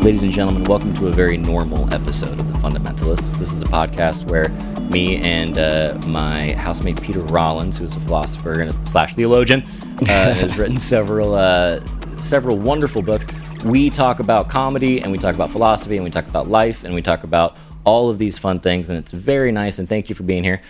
Ladies and gentlemen, welcome to a very normal episode of The Fundamentalists. This is a podcast where me and uh, my housemate Peter Rollins, who is a philosopher and slash theologian, uh, has written several uh, several wonderful books. We talk about comedy and we talk about philosophy and we talk about life and we talk about all of these fun things, and it's very nice. And thank you for being here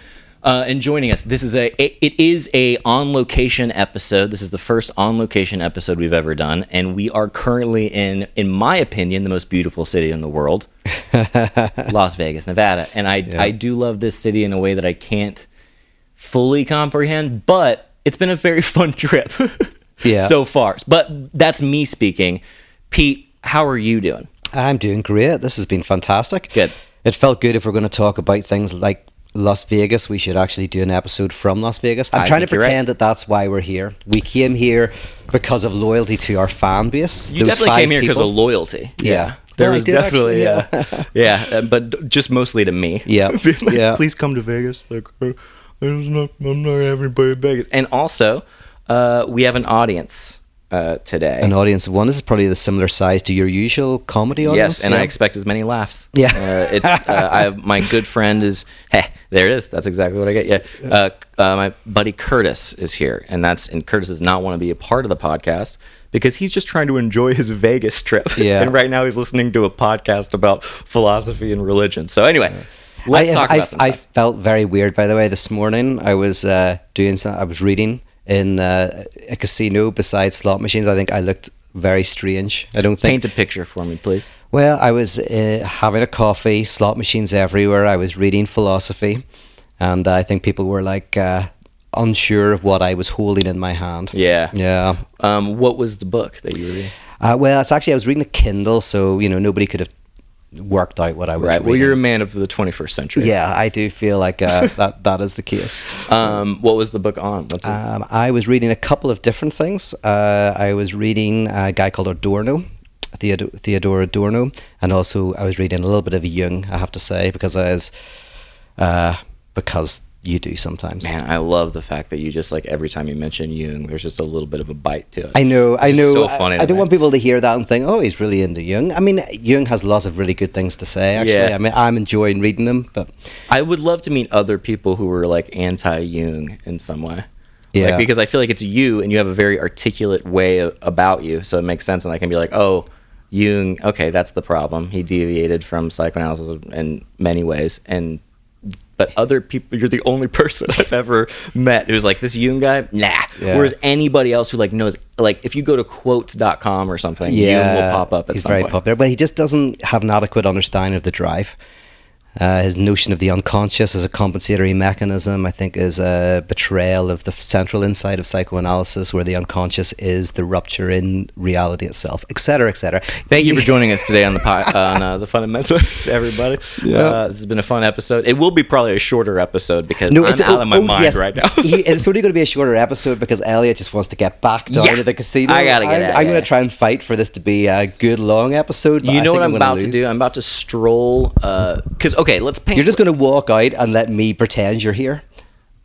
uh, and joining us. This is a it is a on location episode. This is the first on location episode we've ever done, and we are currently in, in my opinion, the most beautiful city in the world, Las Vegas, Nevada. And I I do love this city in a way that I can't fully comprehend, but it's been a very fun trip. Yeah. so far. But that's me speaking. Pete, how are you doing? I'm doing great. This has been fantastic. Good. It felt good if we're going to talk about things like Las Vegas. We should actually do an episode from Las Vegas. I'm I trying to think you're right. pretend that that's why we're here. We came here because of loyalty to our fan base. You Those definitely came here because of loyalty. Yeah. There Well, was definitely, actually, yeah. yeah, uh, but just mostly to me. Yeah, like, yeah. Please come to Vegas. Like, uh, I'm not, I'm not having anybody in Vegas. And also, uh, we have an audience uh, today. An audience of one. This is probably the similar size to your usual comedy audience. Yes, and I expect as many laughs. Yeah. uh, it's uh, I have my good friend is hey there it is that's exactly what I get yeah. Uh, uh, my buddy Curtis is here, and that's and Curtis does not want to be a part of the podcast because he's just trying to enjoy his Vegas trip. Yeah. and right now he's listening to a podcast about philosophy and religion. So anyway, let's I, talk I, about some I felt very weird, by the way. This morning, I was uh, doing some. I was reading in uh, a casino besides slot machines. I think I looked very strange. I don't think. Paint a picture for me, please. Well, I was uh, having a coffee, slot machines everywhere. I was reading philosophy, and I think people were like uh, unsure of what I was holding in my hand. Yeah. Yeah. Um, what was the book that you were reading? Uh, well, it's actually I was reading a Kindle, so you know nobody could have worked out what I was Right. reading. Well, you're a man of the 21st century. yeah, I do feel like uh, that that is the case. Um, what was the book on? Um, I was reading a couple of different things. Uh, I was reading a guy called Adorno, Theodore, Theodore Adorno, and also I was reading a little bit of Jung. I have to say because I was, uh, because you do sometimes. Man, I love the fact that you just like every time you mention Jung, there's just a little bit of a bite to it. I know, I It's know. So funny. I, to don't want people to hear that and think, "Oh, he's really into Jung." I mean, Jung has lots of really good things to say. Actually, Yeah. I mean, I'm enjoying reading them, but I would love to meet other people who were like anti-Jung in some way. Yeah. Like, because I feel like it's you, and you have a very articulate way of, about you, so it makes sense, and I can be like, oh. Jung, okay, that's the problem. He deviated from psychoanalysis in many ways, and but other people, you're the only person I've ever met who's like this Jung guy. Nah. Yeah. Whereas anybody else who like knows, like if you go to quotes.com or something, Jung will pop up at he's very point. popular, but he just doesn't have an adequate understanding of the drive. Uh, his notion of the unconscious as a compensatory mechanism, I think, is a betrayal of the central insight of psychoanalysis, where the unconscious is the rupture in reality itself, etc., etc. Thank you for joining us today on the po- on uh, the Fundamentalists, everybody. Uh, this has been a fun episode. It will be probably a shorter episode because I'm out oh, of my oh, mind yes. right now. He- it's only going to be a shorter episode because Elliott just wants to get back down Yeah. to the casino. I gotta get I'm, out, I'm going to try and fight for this to be a good long episode. but you I know think what I'm gonna about to do? I'm about to stroll. Because okay, let's paint. You're just going to walk out and let me pretend you're here.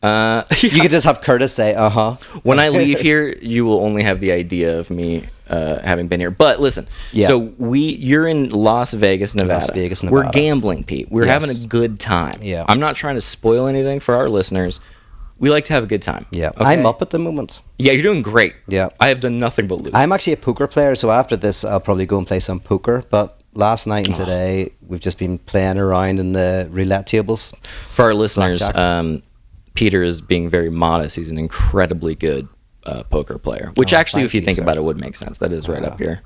Uh, You could just have Curtis say, "Uh huh." when I leave here, you will only have the idea of me uh, having been here. But listen, Yeah. so we you're in Las Vegas, Nevada. Las Vegas, Nevada. We're gambling, Pete. We're having a good time. Yeah. I'm not trying to spoil anything for our listeners. We like to have a good time. Yeah, okay? I'm up at the moment. Yeah, you're doing great. Yeah. I have done nothing but lose. I'm actually a poker player, so after this, I'll probably go and play some poker. But last night and Oh. today, we've just been playing around in the roulette tables. For our listeners, um, Peter is being very modest. He's an incredibly good uh, poker player, which Oh, actually, if you you, think sir. about it, would make sense. That is right up your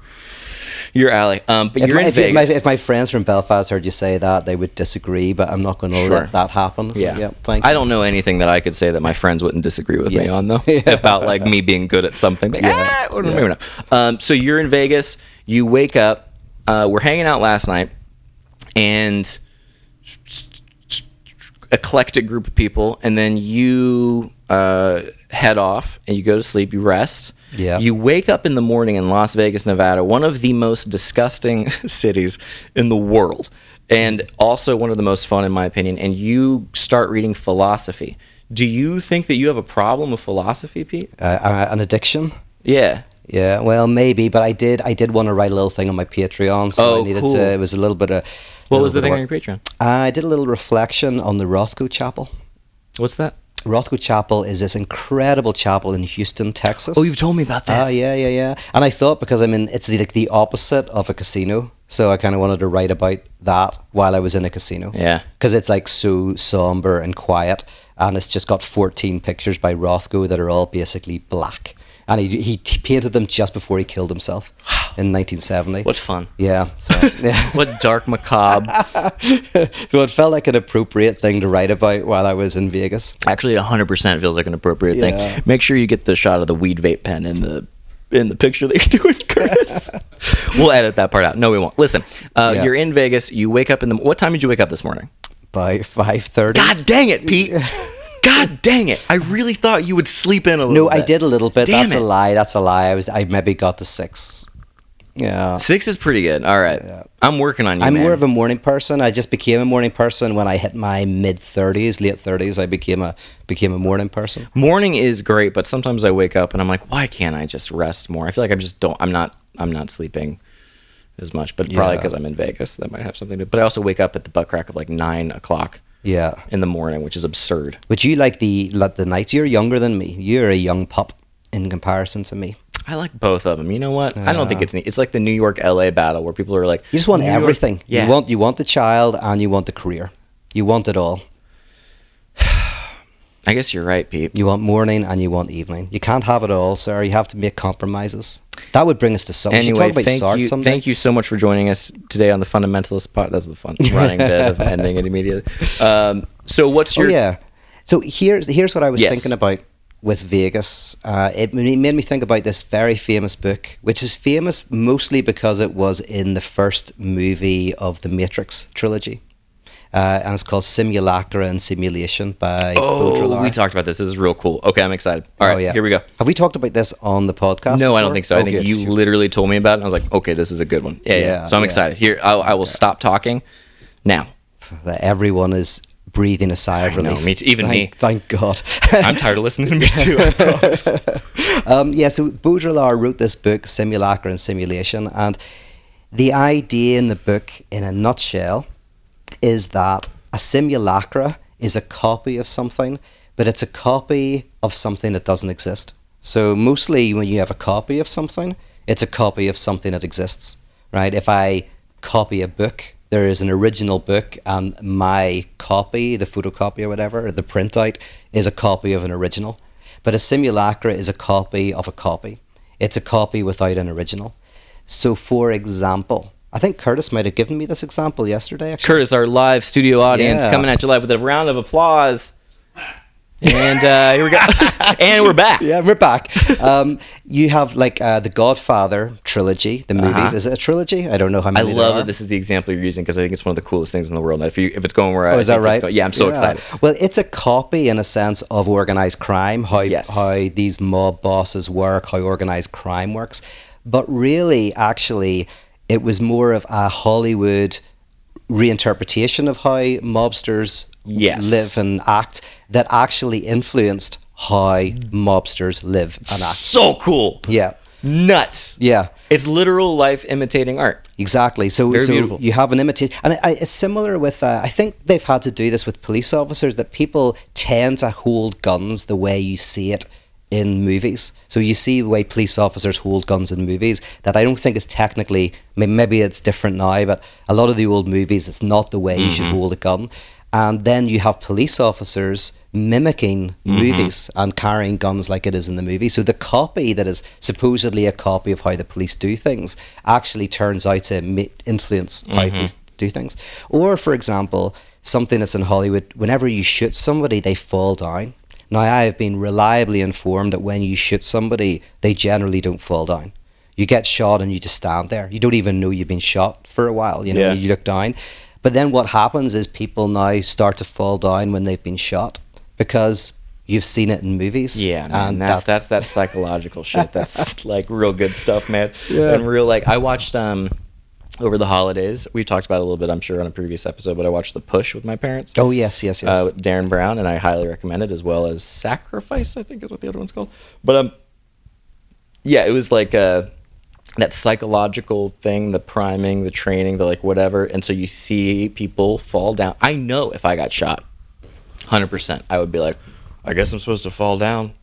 your alley. Um, but If you're my, in if, Vegas. my, if my friends from Belfast heard you say that, they would disagree. But I'm not going to Sure. let that happen. So, yeah. yeah, thank I you. don't know anything that I could say that my friends wouldn't disagree with Yes. me on, though, Yeah. about like me being good at something. Yeah. "Ah, Yeah. Um, so you're in Vegas. You wake up. Uh, we're hanging out last night, and eclectic group of people, and then you uh, head off and you go to sleep. You rest. Yeah. You wake up in the morning in Las Vegas, Nevada, one of the most disgusting cities in the world, and also one of the most fun, in my opinion. And you start reading philosophy. Do you think that you have a problem with philosophy, Pete? Uh, uh, an addiction. Yeah. Yeah, well, maybe, but I did. I did want to write a little thing on my Patreon, so Oh, I needed cool. to. It was a little bit of. What was the thing on your Patreon? I did a little reflection on the Rothko Chapel. What's that? Rothko Chapel is this incredible chapel in Houston, Texas. Oh, you've told me about this. Ah, yeah, yeah, yeah. And I thought because I'm in, it's the, like the opposite of a casino, so I kind of wanted to write about that while I was in a casino. Yeah. because it's like so somber and quiet, and it's just got 14 pictures by Rothko that are all basically black, and he he painted them just before he killed himself in 1970. What fun. Yeah, so, yeah. What dark macabre. so it felt like an appropriate thing to write about while I was in Vegas. Actually, 100% feels like an appropriate Yeah. thing. Make sure you get the shot of the weed vape pen in the in the picture that you're doing, Curtis. we'll edit that part out. No, we won't. Listen, uh, Yeah. you're in Vegas. You wake up in the. What time did you wake up this morning? By 5:30. God dang it, Pete. God dang it. I really thought you would sleep in a little No, bit. I did a little bit. Damn That's it. a lie. That's a lie. I was. I maybe got the six. Yeah. Six is pretty good. All right. I'm working on you, I'm man. more of a morning person. I just became a morning person when I hit my mid thirties, late thirties. I became a became a morning person. Morning is great, but sometimes I wake up and I'm like, why can't I just rest more? I feel like I'm just don't. I'm not. I'm not sleeping as much, but probably Yeah. because I'm in Vegas, that might have something to. Do. But I also wake up at the butt crack of like nine o'clock Yeah. in the morning, which is absurd. But you like the like the nights. You're younger than me. You're a young pup in comparison to me. I like both of them. You know what? I don't think it's neat. It's like the New York LA battle where people are like, You just want "New York-" everything. Yeah. You want you want the child and you want the career. You want it all. I guess you're right, Pete. You want morning and you want evening. You can't have it all, sir. You have to make compromises. That would bring us to something. Anyway, about thank Sartre you, someday. thank you so much for joining us today on the Fundamentalist part. That's the fun running bit of ending it immediately. Um, so, what's Oh your? yeah. So here's here's what I was Yes. thinking about with Vegas. Uh, it made me think about this very famous book, which is famous mostly because it was in the first movie of the Matrix trilogy, uh, and it's called Simulacra and Simulation by Oh, Baudrillard. we talked about this. This is real cool. Okay, I'm excited. All Oh, right, yeah. here we go. Have we talked about this on the podcast? No, I don't before? think so. I Oh, think you literally told me about it. And I was like, okay, this is a good one. Yeah, yeah. Yeah, So I'm yeah. excited. Here, I'll, I will stop talking now. that everyone is breathing a sigh of I know, relief. me too- even thank, me. Thank God. I'm tired of listening to me too. I promise. um, yeah, so Baudrillard wrote this book, Simulacra and Simulation, and the idea in the book, in a nutshell, is that a simulacra is a copy of something, but it's a copy of something that doesn't exist. So mostly when you have a copy of something, it's a copy of something that exists, right? If I copy a book, there is an original book, and my copy, the photocopy or whatever, the printout, is a copy of an original. But a simulacra is a copy of a copy. It's a copy without an original. So, for example, I think Curtis might have given me this example yesterday. Actually, Curtis, our live studio audience, Yeah. coming at you live with a round of applause. And uh, here we go. and we're back. yeah, we're back. um, you have like uh, the Godfather trilogy, the movies. Uh-huh. Is it a trilogy? I don't know how I many. there love that this is the example you're using because I think it's one of the coolest things in the world. If you if it's going where I Oh, is that right? going- yeah, I'm so excited. Well, it's a copy in a sense of organized crime, how Yes. how these mob bosses work, how organized crime works. But really, actually, it was more of a Hollywood reinterpretation of how mobsters Yes. live and act that actually influenced how mobsters live and act. So cool. Yeah. Nuts. Yeah. It's literal life imitating art. Exactly. So, Very so beautiful. you have an imitation, and I, it's similar with. Uh, I think they've had to do this with police officers that people tend to hold guns the way you see it in movies. So you see the way police officers hold guns in movies. That I don't think is technically. Maybe it's different now, but a lot of the old movies, it's not the way you Mm-hmm. should hold a gun. And then you have police officers mimicking Mm-hmm. movies and carrying guns like it is in the movie. So the copy that is supposedly a copy of how the police do things actually turns out to influence how Mm-hmm. police do things. Or, for example, something that's in Hollywood, whenever you shoot somebody, they fall down. Now, I have been reliably informed that when you shoot somebody, they generally don't fall down. You get shot and you just stand there. You don't even know you've been shot for a while. You know, Yeah. you look down. But then what happens is people now start to fall down when they've been shot because you've seen it in movies. Yeah, man, and that's, that's that psychological shit. That's like real good stuff, man. Yeah. And real like I watched um over the holidays. We talked about it a little bit, I'm sure, on a previous episode, but I watched The Push with my parents. Oh yes, yes, yes. uh, with Derren Brown, and I highly recommend it as well as Sacrifice. I think is what the other one's called. But um, yeah, it was like uh that psychological thing, the priming, the training, the like whatever. And so you see people fall down. I know if I got shot, hundred percent, I would be like, I guess I'm supposed to fall down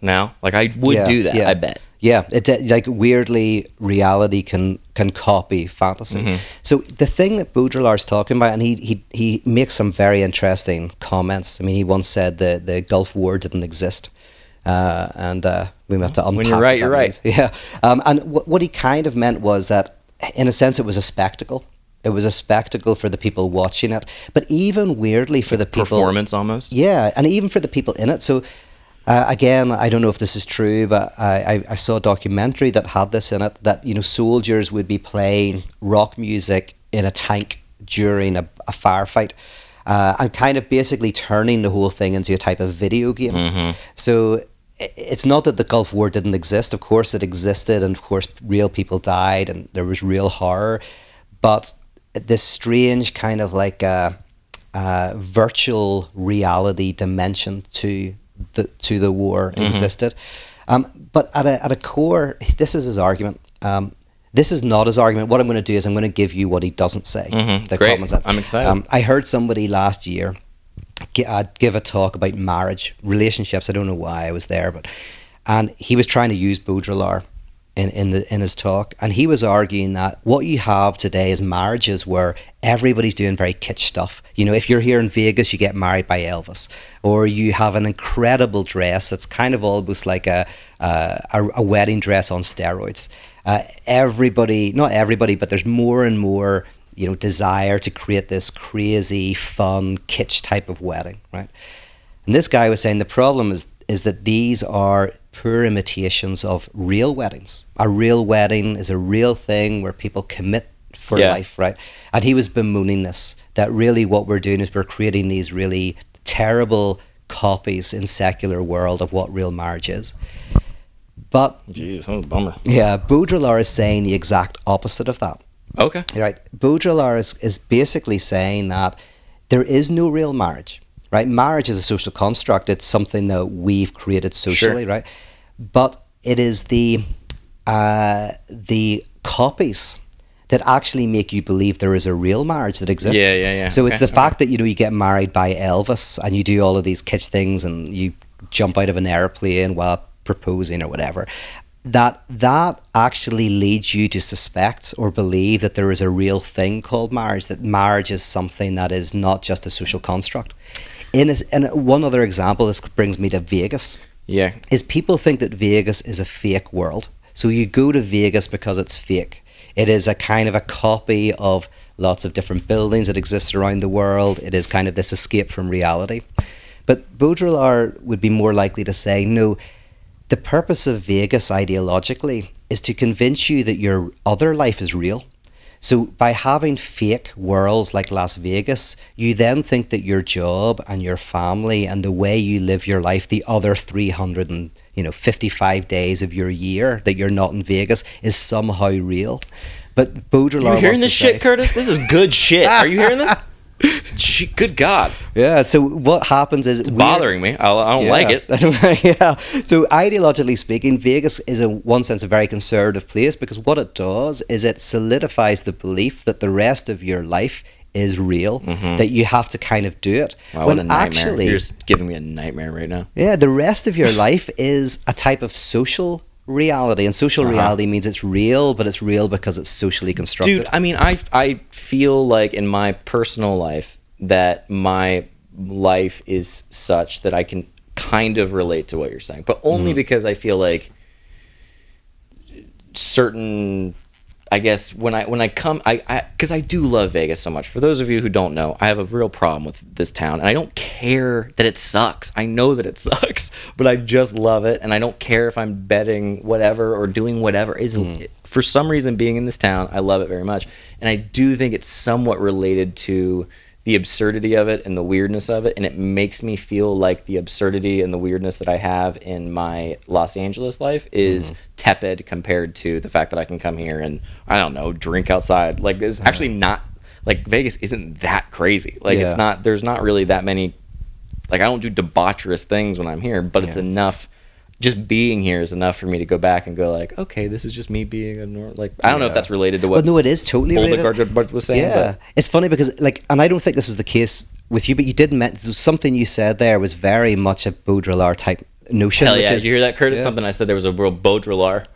now. Like I would Yeah, do that. yeah. I bet. Yeah, it uh, like weirdly reality can can copy fantasy. Mm-hmm. So the thing that Baudrillard's talking about, and he he he makes some very interesting comments. I mean, he once said the the Gulf War didn't exist, uh, and uh, we have to unpack. When you're right, you're right. Yeah, um, and what what he kind of meant was that, in a sense, it was a spectacle. It was a spectacle for the people watching it, but even weirdly for the people Performance almost. yeah, and even for the people in it. So, uh, again, I don't know if this is true, but I, I, I saw a documentary that had this in it that, you know, soldiers would be playing rock music in a tank during a, a firefight. Uh, and kind of basically turning the whole thing into a type of video game. So it's not that the Gulf War didn't exist. Of course, it existed, and of course, real people died, and there was real horror. But this strange kind of like uh, uh, virtual reality dimension to the to the war existed. Um, but at a at a core, this is his argument. Um, this is not his argument. What I'm going to do is I'm going to give you what he doesn't say. Mhm. The Great. common sense. I'm excited. Um, I heard somebody last year uh, give a talk about marriage, relationships. I don't know why I was there, but and he was trying to use Baudrillard in in the in his talk, and he was arguing that what you have today is marriages where everybody's doing very kitsch stuff. You know, if you're here in Vegas, you get married by Elvis, or you have an incredible dress that's kind of almost like a a, a wedding dress on steroids. Uh, everybody, not everybody, but there's more and more you know desire to create this crazy fun kitsch type of wedding right and this guy was saying the problem is is that these are poor imitations of real weddings a real wedding is a real thing where people commit for Yeah. life right and he was bemoaning this that really what we're doing is we're creating these really terrible copies in secular world of what real marriage is but Jeez, that was a bummer. yeah baudrillard is saying the exact opposite of that Okay. Right. Baudrillard is, is basically saying that there is no real marriage. Right. Marriage is a social construct. It's something that we've created socially. Right. But it is the uh, the copies that actually make you believe there is a real marriage that exists. Yeah, yeah, yeah. So it's Okay, the fact that you know you get married by Elvis and you do all of these kitsch things and you jump out of an airplane while proposing or whatever. That that actually leads you to suspect or believe that there is a real thing called marriage. That marriage is something that is not just a social construct. In a, in a- one other example, this brings me to Vegas Yeah. is people think that Vegas is a fake world. So you go to Vegas because it's fake. It is a kind of a copy of lots of different buildings that exist around the world. It is kind of this escape from reality. But Baudrillard would be more likely to say, no, the purpose of Vegas ideologically is to convince you that your other life is real. So by having fake worlds like Las Vegas, you then think that your job and your family and the way you live your life, the other 300 and you know 55 days of your year that you're not in Vegas, is somehow real. But Baudrillard You wants hearing this say- shit, Curtis? This is good shit. Are you hearing this? Gee, Good God. Yeah. So what happens is it's Bothering me. I, I don't like it. Yeah. So ideologically speaking, Vegas is in one sense a very conservative place because what it does is it solidifies the belief that the rest of your life is real, mm-hmm. that you have to kind of do it. Wow, when what a nightmare. actually, You're just giving me a nightmare right now. yeah, the rest of your life is a type of social reality, and social Uh-huh. reality means it's real, but it's real because it's socially constructed. Dude, I mean, I I feel like in my personal life that my life is such that I can kind of relate to what you're saying, but only because I feel like certain I guess when I when I come I I cuz I do love Vegas so much. For those of you who don't know, I have a real problem with this town and I don't care that it sucks. I know that it sucks, but I just love it and I don't care if I'm betting whatever or doing whatever. Is mm-hmm. for some reason being in this town, I love it very much. And I do think it's somewhat related to the absurdity of it and the weirdness of it and it makes me feel like the absurdity and the weirdness that I have in my Los Angeles life is Mm-hmm. tepid compared to the fact that I can come here and I don't know drink outside like it's actually not like Vegas isn't that crazy like Yeah. it's not there's not really that many like I don't do debaucherous things when I'm here but it's enough just being here is enough for me to go back and go like, okay, this is just me being a normal. Like I don't know if that's related to what. Well, no, it is totally Odegaard related. was saying. Yeah, but it's funny because like, and I don't think this is the case with you, but you did mention something you said there was very much a Baudrillard type notion. hell which yeah! is, Did you hear that, Curtis? yeah. Something I said there was a real Baudrillard.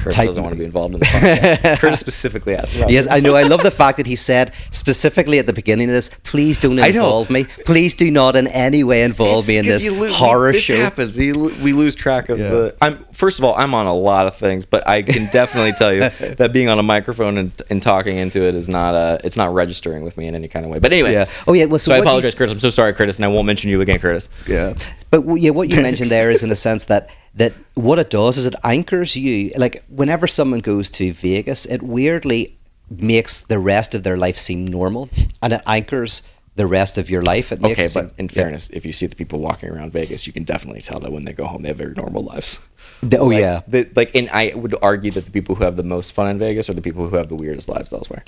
Curtis Type- doesn't want to be involved in the podcast. Curtis specifically asked about. Yes, I know. I love the fact that he said specifically at the beginning of this, "Please don't involve me. Please do not in any way involve me in this horror this show." happens. You lo- we lose track of Yeah. the. I'm first of all, I'm on a lot of things, but I can definitely tell you that being on a microphone and, and talking into it is not uh, it's not registering with me in any kind of way. But anyway, Yeah. Oh, yeah, well, so so, I what you- apologize, Curtis. I'm so sorry, Curtis, and I won't mention you again, Curtis. Yeah. But yeah, what you mentioned there is in a sense that that what it does is it anchors you. Like whenever someone goes to Vegas, it weirdly makes the rest of their life seem normal, and it anchors the rest of your life. It makes Okay, it seem- but in fairness, if you see the people walking around Vegas, you can definitely tell that when they go home, they have very normal lives. The- oh Like, yeah, the, like, and I would argue that the people who have the most fun in Vegas are the people who have the weirdest lives elsewhere.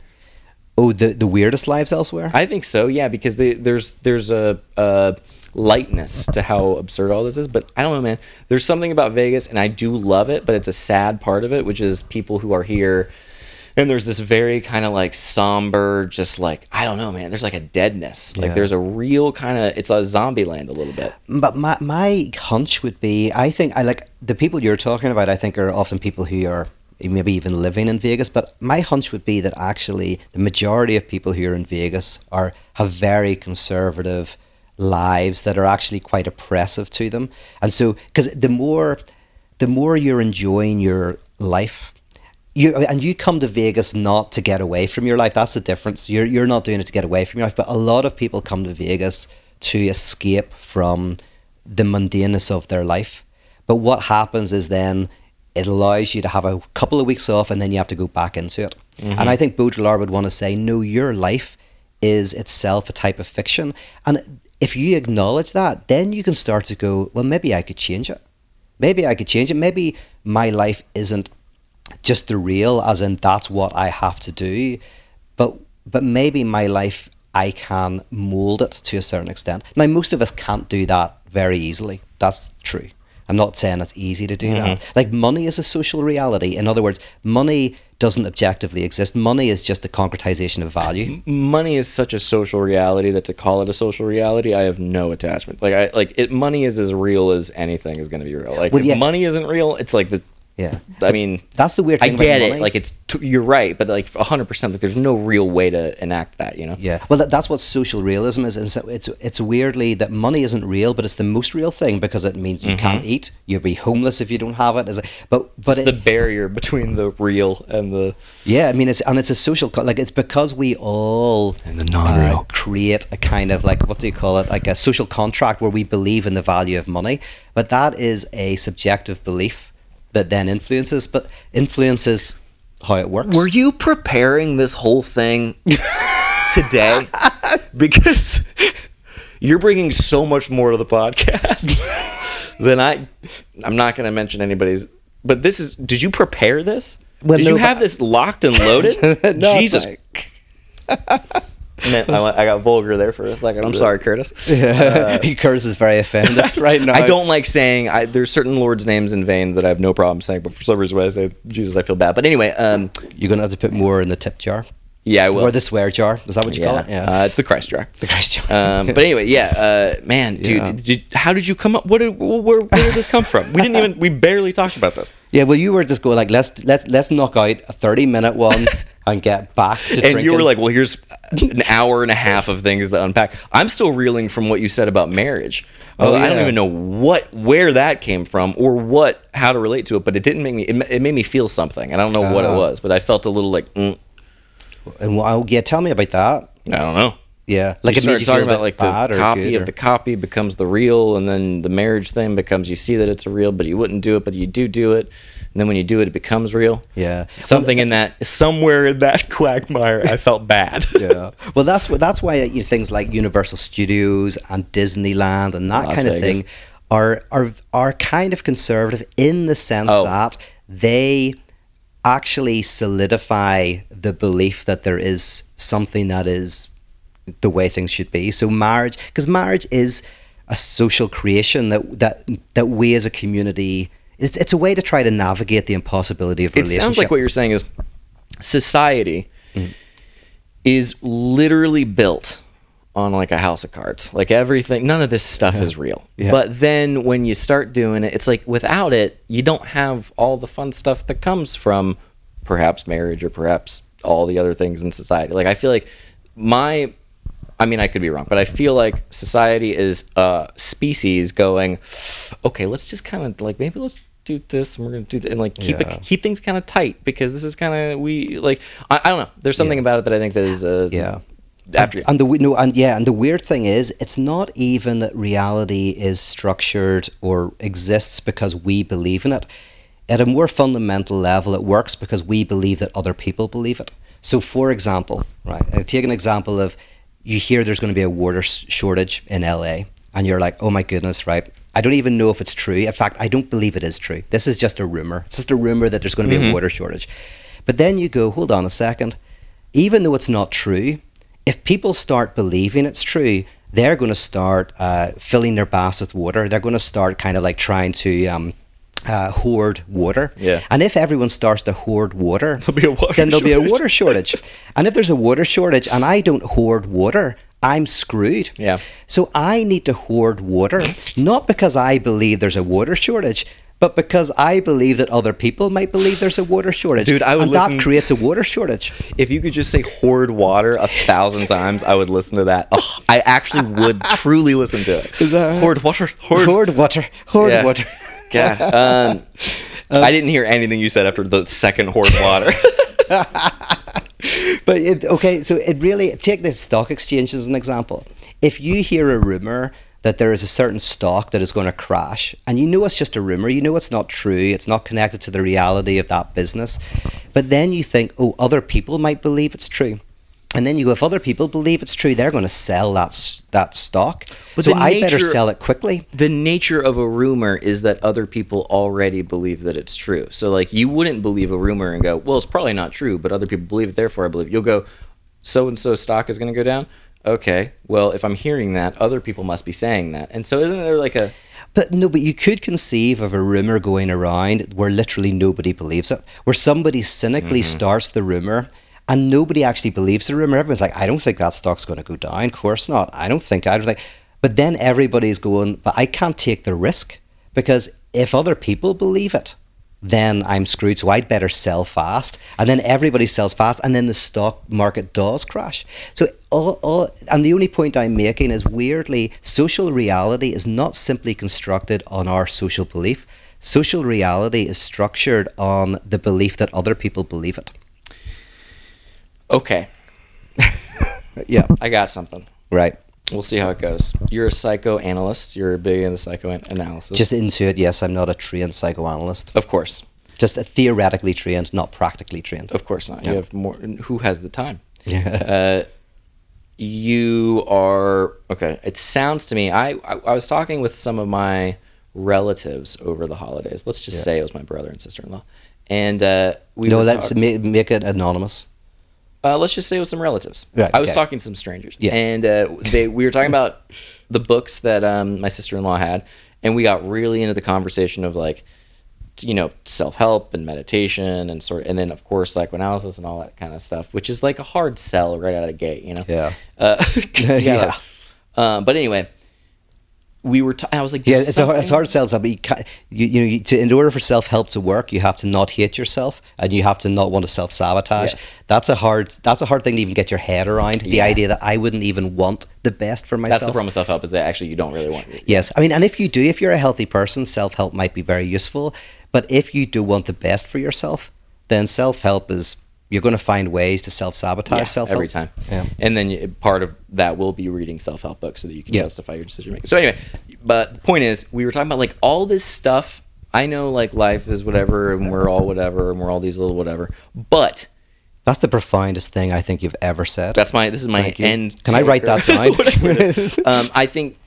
oh the the weirdest lives elsewhere. I think so, yeah, because they, there's there's a, a lightness to how absurd all this is. But I don't know, man. There's something about Vegas, and I do love it, but it's a sad part of it, which is people who are here. And there's this very kind of like somber, just like I don't know, man. There's like a deadness. Like Yeah. there's a real kind of it's a zombie land a little bit. But my my hunch would be, I think I like the people you're talking about. I think are often people who are maybe even living in Vegas. But my hunch would be that actually the majority of people here in Vegas are have very conservative lives that are actually quite oppressive to them. And so, because the more the more you're enjoying your life. You, and you come to Vegas not to get away from your life. That's the difference. You're you're not doing it to get away from your life. But a lot of people come to Vegas to escape from the mundaneness of their life. But what happens is then it allows you to have a couple of weeks off and then you have to go back into it. Mm-hmm. And I think Baudrillard would want to say, no, your life is itself a type of fiction. And if you acknowledge that, then you can start to go, well, maybe I could change it. Maybe I could change it. Maybe my life isn't just the real, as in that's what I have to do. But but maybe my life I can mold it to a certain extent. Now most of us can't do that very easily. That's true. I'm not saying it's easy to do that. Mm-hmm. Like money is a social reality. In other words, money doesn't objectively exist. Money is just a concretization of value. money is such a social reality that to call it a social reality, I have no attachment. Like I like it. Money is as real as anything is going to be real. Like Well, if yeah. money isn't real, it's like the. Yeah. I mean, That's the weird I thing about get it. Like it's t- you're right, but like 100. percent Like there's no real way to enact that. You know. Yeah, well, that, that's what social realism is. And so it's it's weirdly that money isn't real, but it's the most real thing because it means you can't eat. You'll be homeless if you don't have it. Is it? But but It's it, the barrier between the real and the yeah, I mean, it's and it's a social co- like it's because we all And the non-real. uh, create a kind of like what do you call it? Like a social contract where we believe in the value of money, but that is a subjective belief that then influences, but influences how it works. Were you preparing this whole thing today? because you're bringing so much more to the podcast than I. I'm not going to mention anybody's. But this is. Did you prepare this? Well, did no, you have this locked and loaded? No, Jesus. Like- Man, I, went- I got vulgar there for a second. I'm sorry, Curtis. Curtis is very offended right now. I don't like saying I, there's certain lords' names in vain that I have no problem saying, but for some reason when I say Jesus, I feel bad. But anyway, um, You're gonna have to put more in the tip jar. Yeah, I will. Or the swear jar. Is that what you call it? yeah, uh, it's the Christ jar. the Christ jar. Um, but anyway, yeah, uh, man, dude, Yeah. did you- how did you come up? What did, where, where did this come from? We didn't even, we barely talked about this. yeah, well, you were just going like, let's let's let's knock out a thirty minute one and get back to And drinking. you were like, well, here's an hour and a half of things to unpack. I'm still reeling from what you said about marriage. Oh, Uh, I don't even know what, where that came from or what, how to relate to it, but it didn't make me, it, it made me feel something. And I don't know what it Ah. was, but I felt a little like, mm, and wow, oh, yeah, tell me about that. I don't know. Yeah, like you it start talking about like the copy of or- the copy becomes the real, and then the marriage thing becomes you see that it's a real, but you wouldn't do it, but you do do it, and then when you do it, it becomes real. Yeah. something in that somewhere in that quagmire, I felt bad. yeah. Well, that's that's why you know, things like Universal Studios and Disneyland and that Las kind of thing are are are kind of conservative in the sense Oh. that they actually solidify the belief that there is something that is the way things should be. So marriage, because marriage is a social creation that that that we as a community. It's, it's a way to try to navigate the impossibility of it relationship. sounds like what you're saying is society Mm. is literally built on like a house of cards like everything none of this stuff is real Yeah. but then when you start doing it it's like without it you don't have all the fun stuff that comes from perhaps marriage or perhaps all the other things in society like i feel like my I mean, I could be wrong, but I feel like society is a species going, okay, let's just kind of like maybe let's do this and we're gonna do that and like keep Yeah. it keep things kind of tight because this is kind of we like I, I don't know. There's something about it that I think that is uh, Yeah. After and the no and yeah and the weird thing is it's not even that reality is structured or exists because we believe in it. At a more fundamental level it works because we believe that other people believe it. So for example right I take an example of you hear there's going to be a water shortage in LA and you're like oh my goodness right? I don't even know if it's true. In fact I don't believe it is true. This is just a rumor. It's just a rumor that there's going to be a mm-hmm. water shortage. But then you go hold on a second. Even though it's not true, if people start believing it's true, they're going to start uh, filling their baths with water. They're going to start kind of like trying to um, uh, hoard water. Yeah. And if everyone starts to hoard water, There'll be a water then there'll be a water shortage. and if there's a water shortage and I don't hoard water, I'm screwed. Yeah. So I need to hoard water, not because I believe there's a water shortage, but because I believe that other people might believe there's a water shortage. Dude, I would and listen- that creates a water shortage. if you could just say hoard water a thousand times, I would listen to that. Ugh, I actually would truly listen to it. Is that right? hoard water? Hoard, Hoard water. Hoard Yeah. water. Yeah. Um, I didn't hear anything you said after the second hoard water. But it, okay, so it really take the stock exchange as an example. If you hear a rumor that there is a certain stock that is going to crash, and you know it's just a rumor, you know it's not true, it's not connected to the reality of that business, but then you think, oh, other people might believe it's true. And then you go, if other people believe it's true, they're going to sell that that stock. But so I better sell it quickly. the nature of a rumor is that other people already believe that it's true. So like you wouldn't believe a rumor and go, "Well, it's probably not true," but other people believe it, therefore I believe. it. You'll go, "So and so stock is going to go down." Okay, well, if I'm hearing that, other people must be saying that. And so isn't there like a But no, but you could conceive of a rumor going around where literally nobody believes it, where somebody cynically mm-hmm. starts the rumor and nobody actually believes the rumor. Everyone's like, I don't think that stock's going to go down. Of course not. I don't think. I don't think. But then everybody's going, but I can't take the risk because if other people believe it, then I'm screwed. So I'd better sell fast. And then everybody sells fast. And then the stock market does crash. So, all, all, and the only point I'm making is weirdly, social reality is not simply constructed on our social belief. Social reality is structured on the belief that other people believe it. okay, Yeah. I got something. Right. We'll see how it goes. You're a psychoanalyst. You're big into psychoanalysis. Just into it, yes, I'm not a trained psychoanalyst. of course, Just theoretically trained, not practically trained. of course not. Yeah. You have more. Who has the time? Yeah. Uh, you are okay. It sounds to me. I, I I was talking with some of my relatives over the holidays. Let's just Yeah. say it was my brother and sister in law, and uh, we no, were let's talk- ma- make it anonymous. Uh, let's just say it was some relatives. Right, I was okay. talking to some strangers, Yeah. and uh, they we were talking about the books that um, my sister in law had, and we got really into the conversation of like, you know, self help and meditation and sort, and then of course psychoanalysis and all that kind of stuff, which is like a hard sell right out of the gate, you know. Yeah. Uh, Yeah. yeah. Um, but anyway, we were. T- I was like, Yeah, "There's it's a hard, it's hard to sell self, but you, ca you, you know, you, to, in order for self help to work, you have to not hate yourself and you have to not want to self sabotage. Yes. That's a hard. That's a hard thing to even get your head around. The Yeah. idea that I wouldn't even want the best for myself. That's the problem with self help is that actually you don't really want. It. Yes, I mean, and if you do, if you're a healthy person, self help might be very useful. But if you do want the best for yourself, then self help is you're going to find ways to self sabotage Yeah, self every time. Yeah. And then you, part of that will be reading self help books so that you can Yeah. justify your decision making. So anyway, but the point is, we were talking about like all this stuff. I know like life is whatever, and we're all whatever, and we're all these little whatever. But That's the profoundest thing I think you've ever said. that's my this is my Thank you. end. Can I write that down? whatever it is. um, I think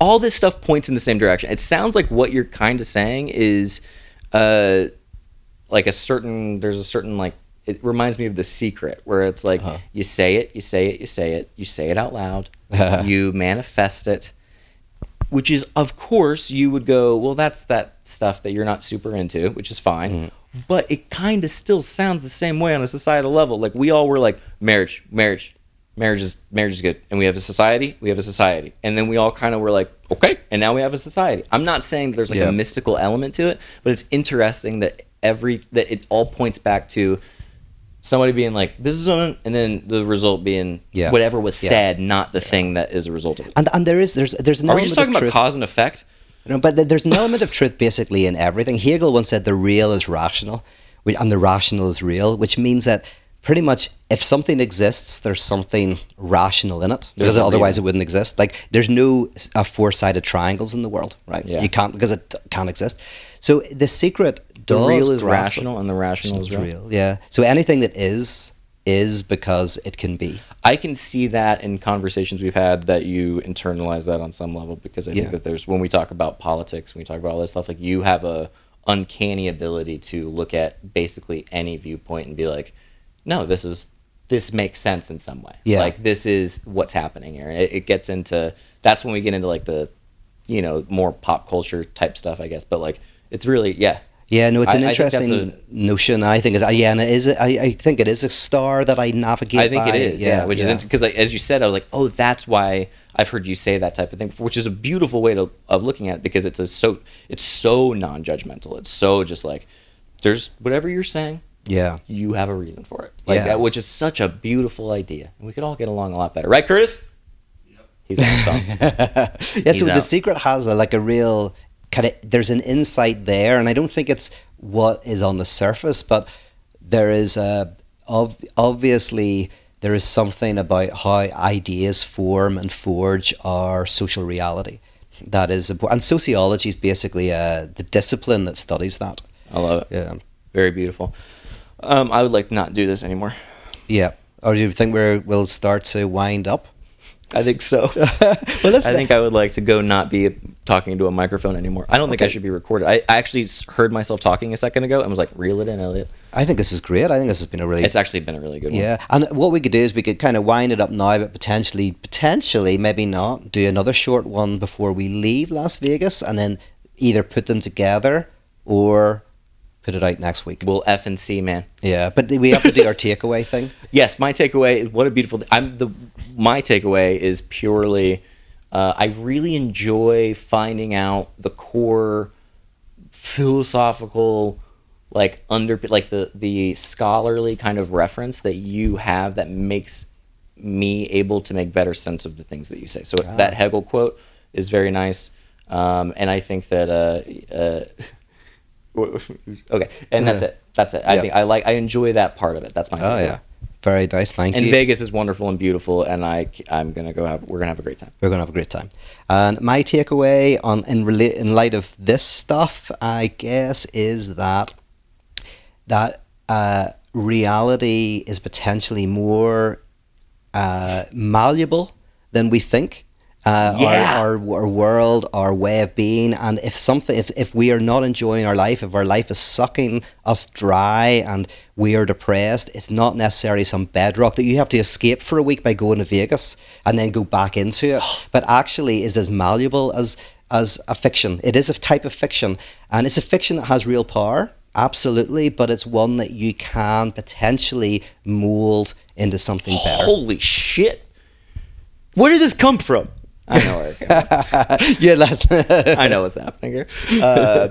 all this stuff points in the same direction. It sounds like what you're kind of saying is, uh, like a certain there's a certain like it reminds me of the secret where it's like Uh-huh. you say it, you say it, you say it, you say it out loud, you manifest it, which is of course you would go, well, that's that stuff that you're not super into, which is fine. Mm. But it kind of still sounds the same way on a societal level. Like we all were like marriage, marriage, marriage is marriage is good, and we have a society, we have a society, and then we all kind of were like, okay, and now we have a society. I'm not saying that there's like Yeah. a mystical element to it, but it's interesting that every that it all points back to somebody being like, this is on, and then the result being Yeah. whatever was Yeah. said, not the thing that is a result of it. And and there is there's there's an Are we element just talking of about truth. cause and effect? No, but th- there's an element of truth basically in everything. Hegel once said the real is rational, whi- and the rational is real, which means that pretty much if something exists, there's something rational in it, because a otherwise it wouldn't exist. Like there's no s- uh, four-sided triangles in the world, right? Yeah. You can't because it can't exist. So the secret The real is rational, and the rational is real. real. Yeah. So anything that is is because it can be. I can see that in conversations we've had that you internalize that on some level because I Yeah. think that there's when we talk about politics, when we talk about all this stuff, like you have a uncanny ability to look at basically any viewpoint and be like, no, this is this makes sense in some way. Yeah. Like this is what's happening here. It, it gets into that's when we get into like the you know, more pop culture type stuff, I guess. But like it's really yeah. Yeah, no, it's an I- I think that's interesting notion. I think, it's, uh, yeah, and it is. I, I think it is a star that I navigate. I think by. it is, yeah. which yeah. is because, like, as you said, I was like, oh, that's why I've heard you say that type of thing, which is a beautiful way to, of looking at it because it's a so it's so non-judgmental. It's so just like there's whatever you're saying, yeah. you have a reason for it, like Yeah. that, which is such a beautiful idea, and we could all get along a lot better, right, Curtis? He's on his yeah, He's so the secret has a, like a real kind of there's an insight there, and I don't think it's what is on the surface, but there is a ob- obviously there is something about how ideas form and forge our social reality. That is, and sociology is basically uh, the discipline that studies that. I love it. Yeah, Very beautiful. Um, I would like to not do this anymore. yeah. Or do you think we're we'll start to wind up? I think so. Well, I think I would like to go not be talking to a microphone anymore. I don't think I should be recorded. I, I actually heard myself talking a second ago and was like, reel it in, Elliott. I think this is great. I think this has been a really It's actually been a really good one. Yeah, and what we could do is we could kind of wind it up now, but potentially, potentially, maybe not, do another short one before we leave Las Vegas, and then either put them together or put it out next week. We'll F and C, man. Yeah, but we have to do our takeaway thing. Yes, my takeaway what a beautiful. I'm the my takeaway is purely. Uh, I really enjoy finding out the core philosophical, like under like the the scholarly kind of reference that you have that makes me able to make better sense of the things that you say. So that Hegel quote is very nice, um, and I think that. Uh, uh, okay, and that's it. That's it. I Yeah. think I like. I enjoy that part of it. That's my. Oh yeah, very nice. Thank And you. And Vegas is wonderful and beautiful, and I I'm gonna go have we're gonna have a great time. We're gonna have a great time. And my takeaway on in rela- in light of this stuff, I guess, is that that uh, reality is potentially more uh, malleable than we think. Uh, Yeah. our, our our world, our way of being, and if something, if, if we are not enjoying our life, if our life is sucking us dry, and we are depressed, it's not necessarily some bedrock that you have to escape for a week by going to Vegas and then go back into it. but actually, is as malleable as as a fiction. It is a type of fiction, and it's a fiction that has real power. Absolutely, but it's one that you can potentially mold into something better. Holy shit! Where did this come from? I know where it came from. yeah, that, I know what's happening here. Uh,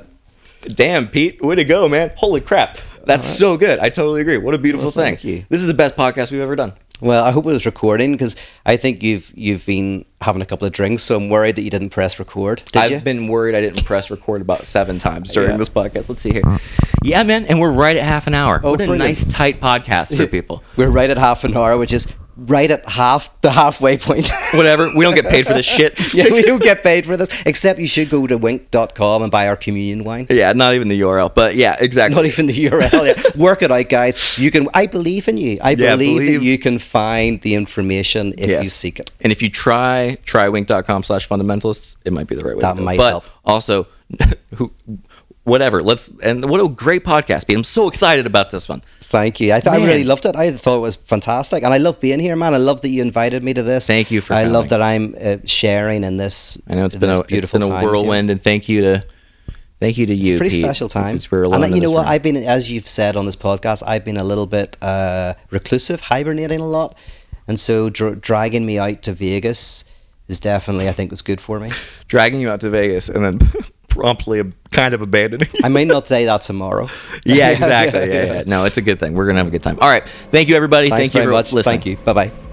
damn, Pete, way to go, man! Holy crap, that's so good. I totally agree. What a beautiful Well, thing. thank you. This is the best podcast we've ever done. Well, I hope it was recording because I think you've you've been having a couple of drinks, so I'm worried that you didn't press record. Did I've you? been worried I didn't press record about seven times during Yeah. this podcast. Let's see here. Yeah, man, and we're right at half an hour. Oh, what a brilliant. nice tight podcast for people. We're right at half an hour, which is right at half the halfway point. Whatever. We don't get paid for this shit. yeah, we don't get paid for this. Except you should go to wink.com and buy our communion wine. Yeah, not even the URL, but yeah, exactly. Not even the URL. Yeah. Work it out, guys. You can. I believe in you. I Yeah, believe, believe- that you can find the information if Yes. you seek it. And if you try trywink.com slash fundamentalists, it might be the right way That to might but help. also, who whatever. Let's and what a great podcast, Pete. I'm so excited about this one. Thank you. I, th- I really loved it. I thought it was fantastic, and I love being here, man. I love that you invited me to this. Thank you for I love that I'm uh, sharing in this. I know it's in been this a it's been a time with you. whirlwind, and thank you to thank you to It's you. It's a pretty Pete, special time. we're alone and you know what? room. I've been, as you've said on this podcast, I've been a little bit uh, reclusive, hibernating a lot, and so dr- dragging me out to Vegas is definitely, I think, was good for me. dragging you out to Vegas and then promptly kind of abandoning. I may not say that tomorrow. yeah, exactly. Yeah, yeah. No, it's a good thing. We're gonna have a good time. All right. Thank you, everybody. Thanks Thank you very for much. listening. Thank you. Bye bye.